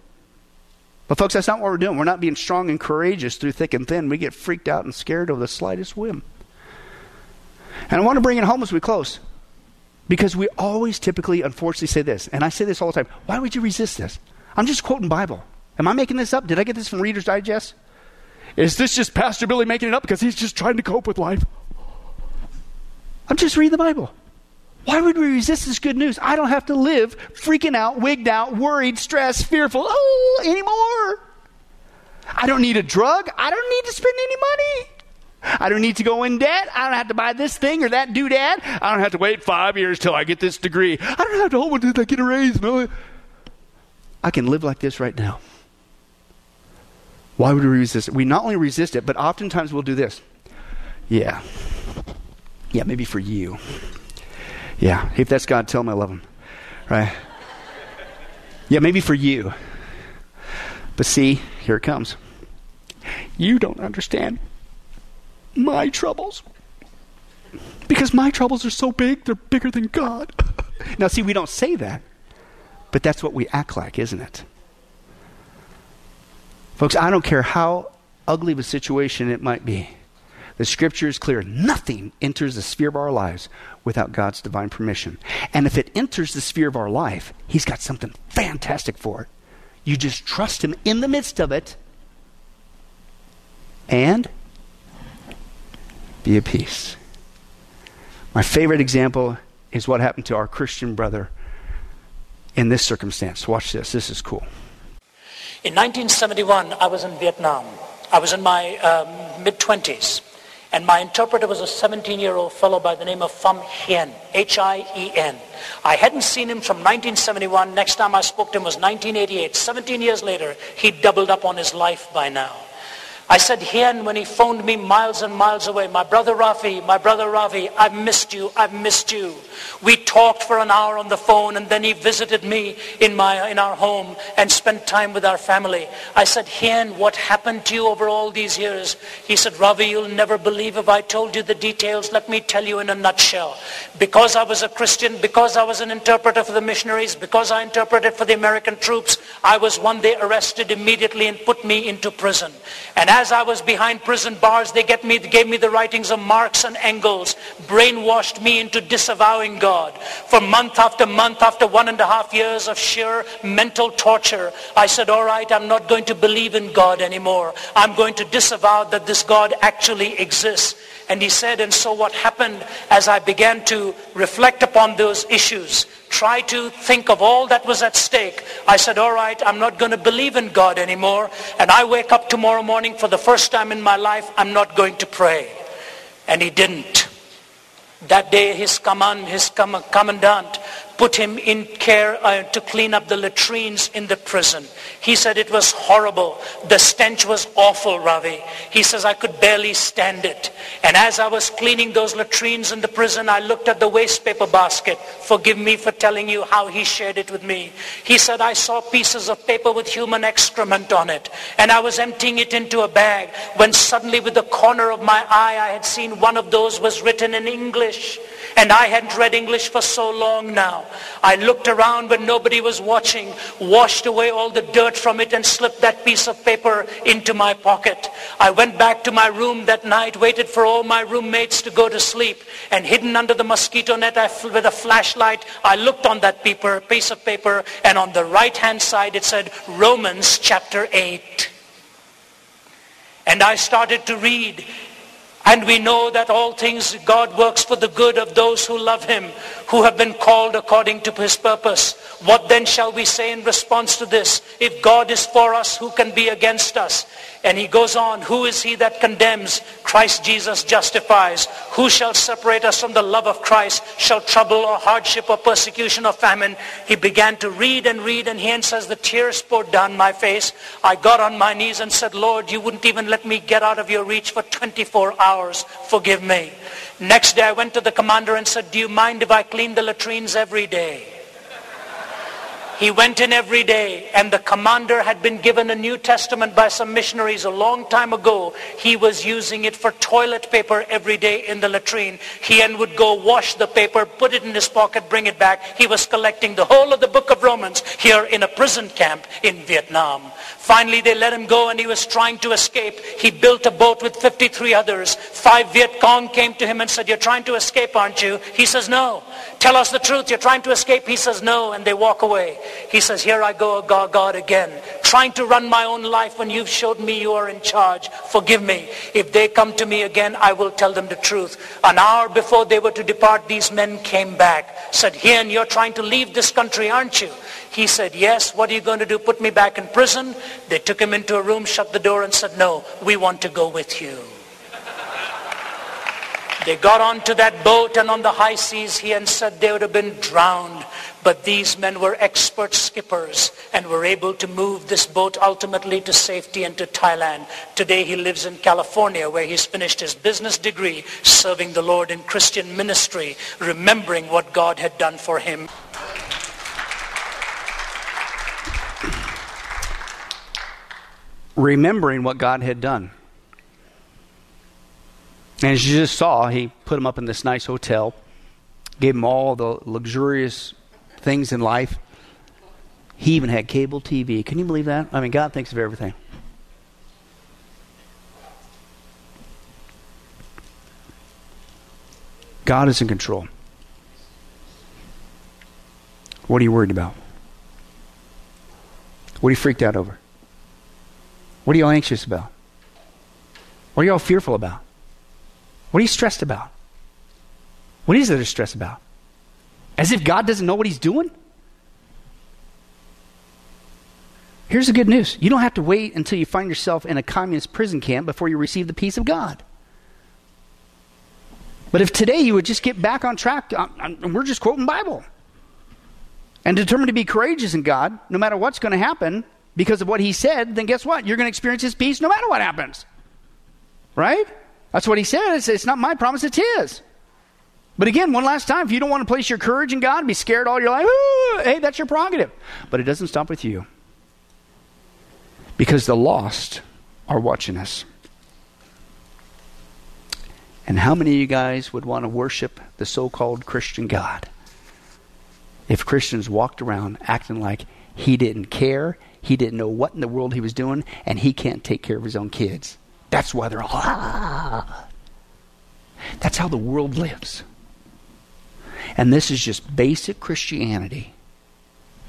But, folks, that's not what we're doing. We're not being strong and courageous through thick and thin. We get freaked out and scared over the slightest whim. And I want to bring it home as we close. Because we always typically, unfortunately, say this, and I say this all the time why would you resist this? I'm just quoting Bible. Am I making this up? Did I get this from Reader's Digest? Is this just Pastor Billy making it up because he's just trying to cope with life? I'm just reading the Bible. Why would we resist this good news? I don't have to live freaking out, wigged out, worried, stressed, fearful oh, anymore. I don't need a drug. I don't need to spend any money. I don't need to go in debt. I don't have to buy this thing or that doodad. I don't have to wait five years till I get this degree. I don't have to hold until I get a raise. No. I can live like this right now. Why would we resist it? We not only resist it, but oftentimes we'll do this. Yeah. Yeah, maybe for you. Yeah, if that's God, tell him I love him. Right? Yeah, maybe for you. But see, here it comes. You don't understand my troubles. Because my troubles are so big, they're bigger than God. now, see, we don't say that, but that's what we act like, isn't it? Folks, I don't care how ugly of a situation it might be. The scripture is clear. Nothing enters the sphere of our lives without God's divine permission. And if it enters the sphere of our life, He's got something fantastic for it. You just trust Him in the midst of it and be at peace. My favorite example is what happened to our Christian brother in this circumstance. Watch this. This is cool. In 1971, I was in Vietnam. I was in my um, mid 20s. And my interpreter was a 17 year old fellow by the name of Pham Hien, H I E N. I hadn't seen him from 1971. Next time I spoke to him was 1988. 17 years later, he doubled up on his life by now. I said, Hien, when he phoned me miles and miles away, my brother Ravi, my brother Ravi, I've missed you, I've missed you. We talked for an hour on the phone and then he visited me in, my, in our home and spent time with our family. I said, Hien, what happened to you over all these years? He said, Ravi, you'll never believe if I told you the details. Let me tell you in a nutshell. Because I was a Christian, because I was an interpreter for the missionaries, because I interpreted for the American troops, I was one day arrested immediately and put me into prison. And as I was behind prison bars, they me, gave me the writings of Marx and Engels, brainwashed me into disavowing God. For month after month, after one and a half years of sheer mental torture, I said, all right, I'm not going to believe in God anymore. I'm going to disavow that this God actually exists. And he said, and so what happened as I began to reflect upon those issues, try to think of all that was at stake, I said, all right, I'm not going to believe in God anymore. And I wake up tomorrow morning for the first time in my life, I'm not going to pray. And he didn't. That day his command, his commandant put him in care uh, to clean up the latrines in the prison. He said it was horrible. The stench was awful, Ravi. He says I could barely stand it. And as I was cleaning those latrines in the prison, I looked at the waste paper basket. Forgive me for telling you how he shared it with me. He said I saw pieces of paper with human excrement on it. And I was emptying it into a bag when suddenly with the corner of my eye I had seen one of those was written in English. And I hadn't read English for so long now. I looked around when nobody was watching, washed away all the dirt from it and slipped that piece of paper into my pocket. I went back to my room that night, waited for all my roommates to go to sleep, and hidden under the mosquito net I, with a flashlight, I looked on that paper, piece of paper, and on the right-hand side it said Romans chapter 8. And I started to read and we know that all things God works for the good of those who love him, who have been called according to his purpose. What then shall we say in response to this? If God is for us, who can be against us? And he goes on, who is he that condemns? Christ Jesus justifies. Who shall separate us from the love of Christ? Shall trouble or hardship or persecution or famine? He began to read and read and he says the tears poured down my face. I got on my knees and said, Lord, you wouldn't even let me get out of your reach for 24 hours. Forgive me. Next day I went to the commander and said, do you mind if I clean the latrines every day? He went in every day and the commander had been given a New Testament by some missionaries a long time ago. He was using it for toilet paper every day in the latrine. He and would go wash the paper, put it in his pocket, bring it back. He was collecting the whole of the book of Romans here in a prison camp in Vietnam. Finally, they let him go and he was trying to escape. He built a boat with 53 others. Five Viet Cong came to him and said, you're trying to escape, aren't you? He says, no. Tell us the truth. You're trying to escape. He says, no. And they walk away. He says, here I go, God, God again trying to run my own life when you've showed me you are in charge. Forgive me. If they come to me again, I will tell them the truth. An hour before they were to depart, these men came back, said, Hien, you're trying to leave this country, aren't you? He said, yes. What are you going to do? Put me back in prison? They took him into a room, shut the door, and said, no, we want to go with you. They got onto that boat and on the high seas, Hien said they would have been drowned. But these men were expert skippers and were able to move this boat ultimately to safety and to Thailand. Today he lives in California where he's finished his business degree serving the Lord in Christian ministry, remembering what God had done for him. Remembering what God had done. And as you just saw, he put him up in this nice hotel, gave him all the luxurious things in life. He even had cable TV. Can you believe that? I mean, God thinks of everything. God is in control. What are you worried about? What are you freaked out over? What are you all anxious about? What are you all fearful about? What are you stressed about? What is there to stress about? As if God doesn't know what He's doing? Here's the good news you don't have to wait until you find yourself in a communist prison camp before you receive the peace of God. But if today you would just get back on track, and we're just quoting Bible, and determined to be courageous in God, no matter what's going to happen because of what He said, then guess what? You're going to experience His peace no matter what happens. Right? That's what he said. It's, it's not my promise, it's his. But again, one last time, if you don't want to place your courage in God, be scared all your life, hey, that's your prerogative. But it doesn't stop with you. Because the lost are watching us. And how many of you guys would want to worship the so called Christian God if Christians walked around acting like he didn't care, he didn't know what in the world he was doing, and he can't take care of his own kids? That's why they're all, ah. That's how the world lives. And this is just basic Christianity.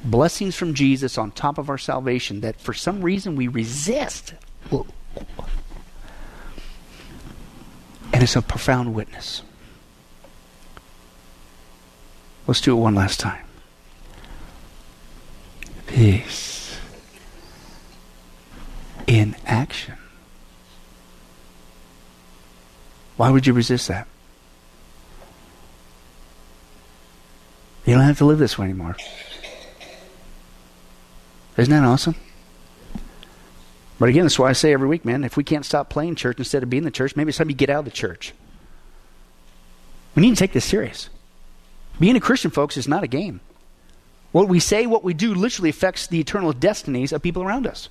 Blessings from Jesus on top of our salvation that for some reason we resist. And it's a profound witness. Let's do it one last time. Peace in action. Why would you resist that? You don't have to live this way anymore. Isn't that awesome? But again, that's why I say every week, man, if we can't stop playing church instead of being the church, maybe it's time you get out of the church. We need to take this serious. Being a Christian, folks, is not a game. What we say, what we do, literally affects the eternal destinies of people around us.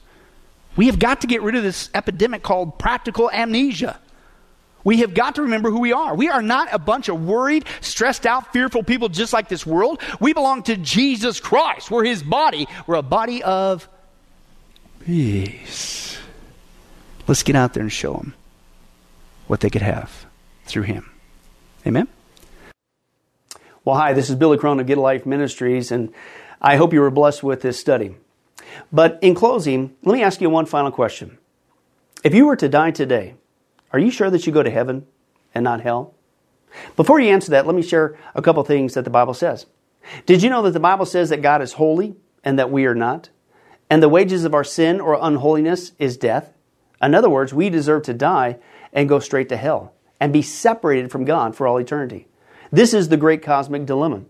We have got to get rid of this epidemic called practical amnesia. We have got to remember who we are. We are not a bunch of worried, stressed out, fearful people just like this world. We belong to Jesus Christ. We're his body. We're a body of peace. Let's get out there and show them what they could have through him. Amen? Well, hi, this is Billy Crone of Get Life Ministries, and I hope you were blessed with this study. But in closing, let me ask you one final question. If you were to die today, are you sure that you go to heaven and not hell? Before you answer that, let me share a couple things that the Bible says. Did you know that the Bible says that God is holy and that we are not? And the wages of our sin or unholiness is death? In other words, we deserve to die and go straight to hell and be separated from God for all eternity. This is the great cosmic dilemma.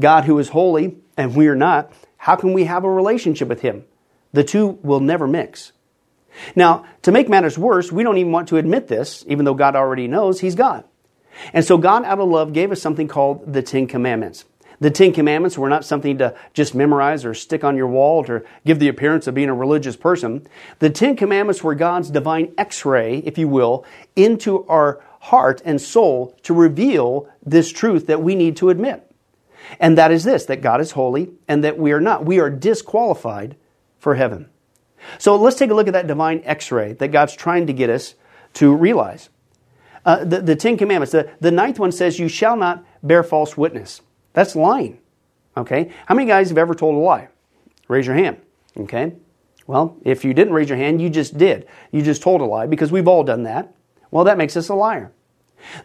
God, who is holy and we are not, how can we have a relationship with Him? The two will never mix. Now, to make matters worse, we don't even want to admit this, even though God already knows He's God. And so God, out of love, gave us something called the Ten Commandments. The Ten Commandments were not something to just memorize or stick on your wall to give the appearance of being a religious person. The Ten Commandments were God's divine x ray, if you will, into our heart and soul to reveal this truth that we need to admit. And that is this that God is holy and that we are not. We are disqualified for heaven. So let's take a look at that divine x ray that God's trying to get us to realize. Uh, the, the Ten Commandments, the, the ninth one says, You shall not bear false witness. That's lying. Okay? How many guys have ever told a lie? Raise your hand. Okay? Well, if you didn't raise your hand, you just did. You just told a lie because we've all done that. Well, that makes us a liar.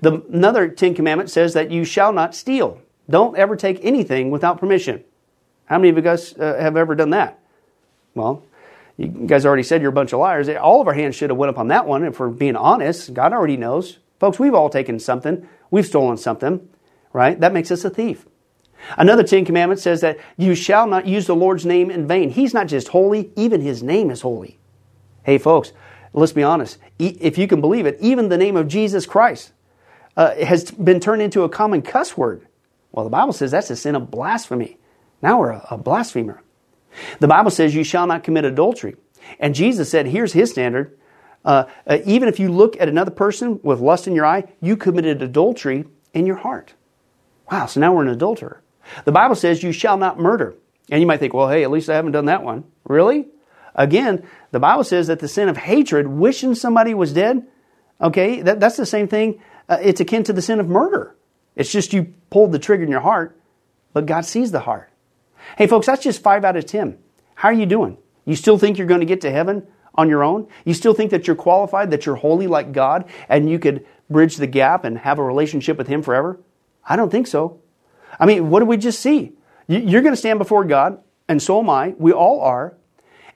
The, another Ten Commandment says that you shall not steal. Don't ever take anything without permission. How many of you guys uh, have ever done that? Well, you guys already said you're a bunch of liars. All of our hands should have went up on that one if we're being honest. God already knows. Folks, we've all taken something. We've stolen something, right? That makes us a thief. Another Ten Commandments says that you shall not use the Lord's name in vain. He's not just holy, even His name is holy. Hey, folks, let's be honest. If you can believe it, even the name of Jesus Christ uh, has been turned into a common cuss word. Well, the Bible says that's a sin of blasphemy. Now we're a, a blasphemer. The Bible says you shall not commit adultery. And Jesus said, here's his standard. Uh, uh, even if you look at another person with lust in your eye, you committed adultery in your heart. Wow, so now we're an adulterer. The Bible says you shall not murder. And you might think, well, hey, at least I haven't done that one. Really? Again, the Bible says that the sin of hatred, wishing somebody was dead, okay, that, that's the same thing. Uh, it's akin to the sin of murder. It's just you pulled the trigger in your heart, but God sees the heart. Hey, folks, that's just five out of 10. How are you doing? You still think you're going to get to heaven on your own? You still think that you're qualified, that you're holy like God, and you could bridge the gap and have a relationship with Him forever? I don't think so. I mean, what did we just see? You're going to stand before God, and so am I. We all are.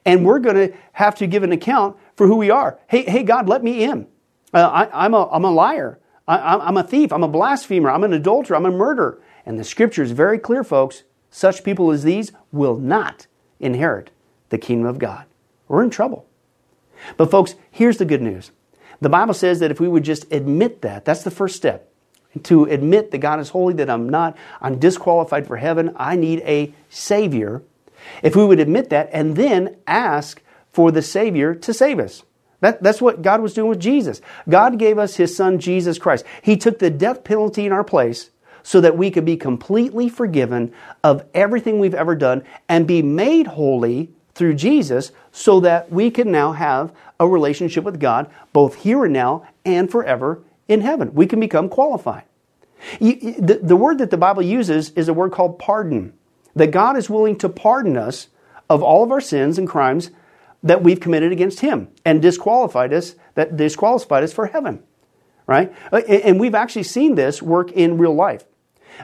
And we're going to have to give an account for who we are. Hey, hey God, let me in. Uh, I, am a, I'm a liar. I, am a thief. I'm a blasphemer. I'm an adulterer. I'm a murderer. And the scripture is very clear, folks. Such people as these will not inherit the kingdom of God. We're in trouble. But, folks, here's the good news. The Bible says that if we would just admit that, that's the first step. To admit that God is holy, that I'm not, I'm disqualified for heaven, I need a Savior. If we would admit that and then ask for the Savior to save us. That, that's what God was doing with Jesus. God gave us His Son, Jesus Christ. He took the death penalty in our place so that we could be completely forgiven of everything we've ever done and be made holy through Jesus so that we can now have a relationship with God both here and now and forever in heaven. We can become qualified. the, word that the Bible uses is a word called pardon. That God is willing to pardon us of all of our sins and crimes that we've committed against him and disqualified us that disqualified us for heaven right uh, and we've actually seen this work in real life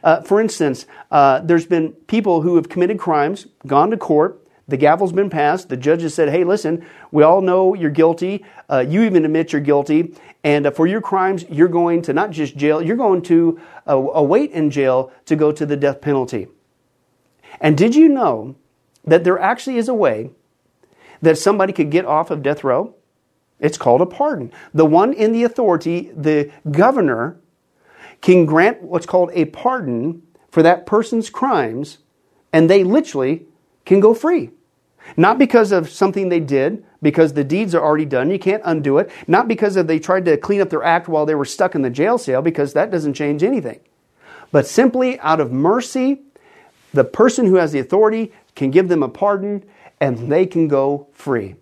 uh, for instance uh, there's been people who have committed crimes gone to court the gavel's been passed the judge has said hey listen we all know you're guilty uh, you even admit you're guilty and uh, for your crimes you're going to not just jail you're going to uh, await in jail to go to the death penalty and did you know that there actually is a way that somebody could get off of death row? It's called a pardon. The one in the authority, the governor, can grant what's called a pardon for that person's crimes, and they literally can go free. Not because of something they did, because the deeds are already done, you can't undo it. Not because of they tried to clean up their act while they were stuck in the jail cell, because that doesn't change anything. But simply out of mercy, the person who has the authority can give them a pardon and they can go free.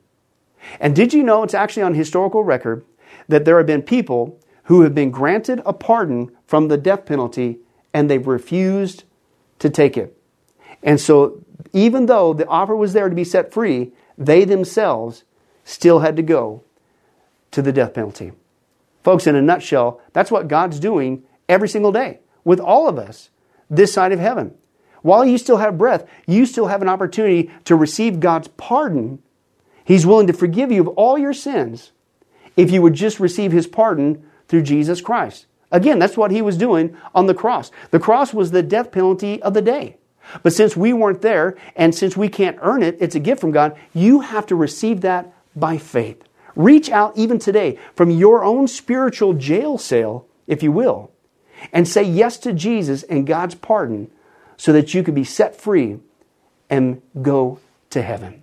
And did you know it's actually on historical record that there have been people who have been granted a pardon from the death penalty and they've refused to take it. And so, even though the offer was there to be set free, they themselves still had to go to the death penalty. Folks, in a nutshell, that's what God's doing every single day with all of us this side of heaven. While you still have breath, you still have an opportunity to receive God's pardon. He's willing to forgive you of all your sins if you would just receive His pardon through Jesus Christ. Again, that's what He was doing on the cross. The cross was the death penalty of the day. But since we weren't there, and since we can't earn it, it's a gift from God, you have to receive that by faith. Reach out even today from your own spiritual jail cell, if you will, and say yes to Jesus and God's pardon so that you can be set free and go to heaven.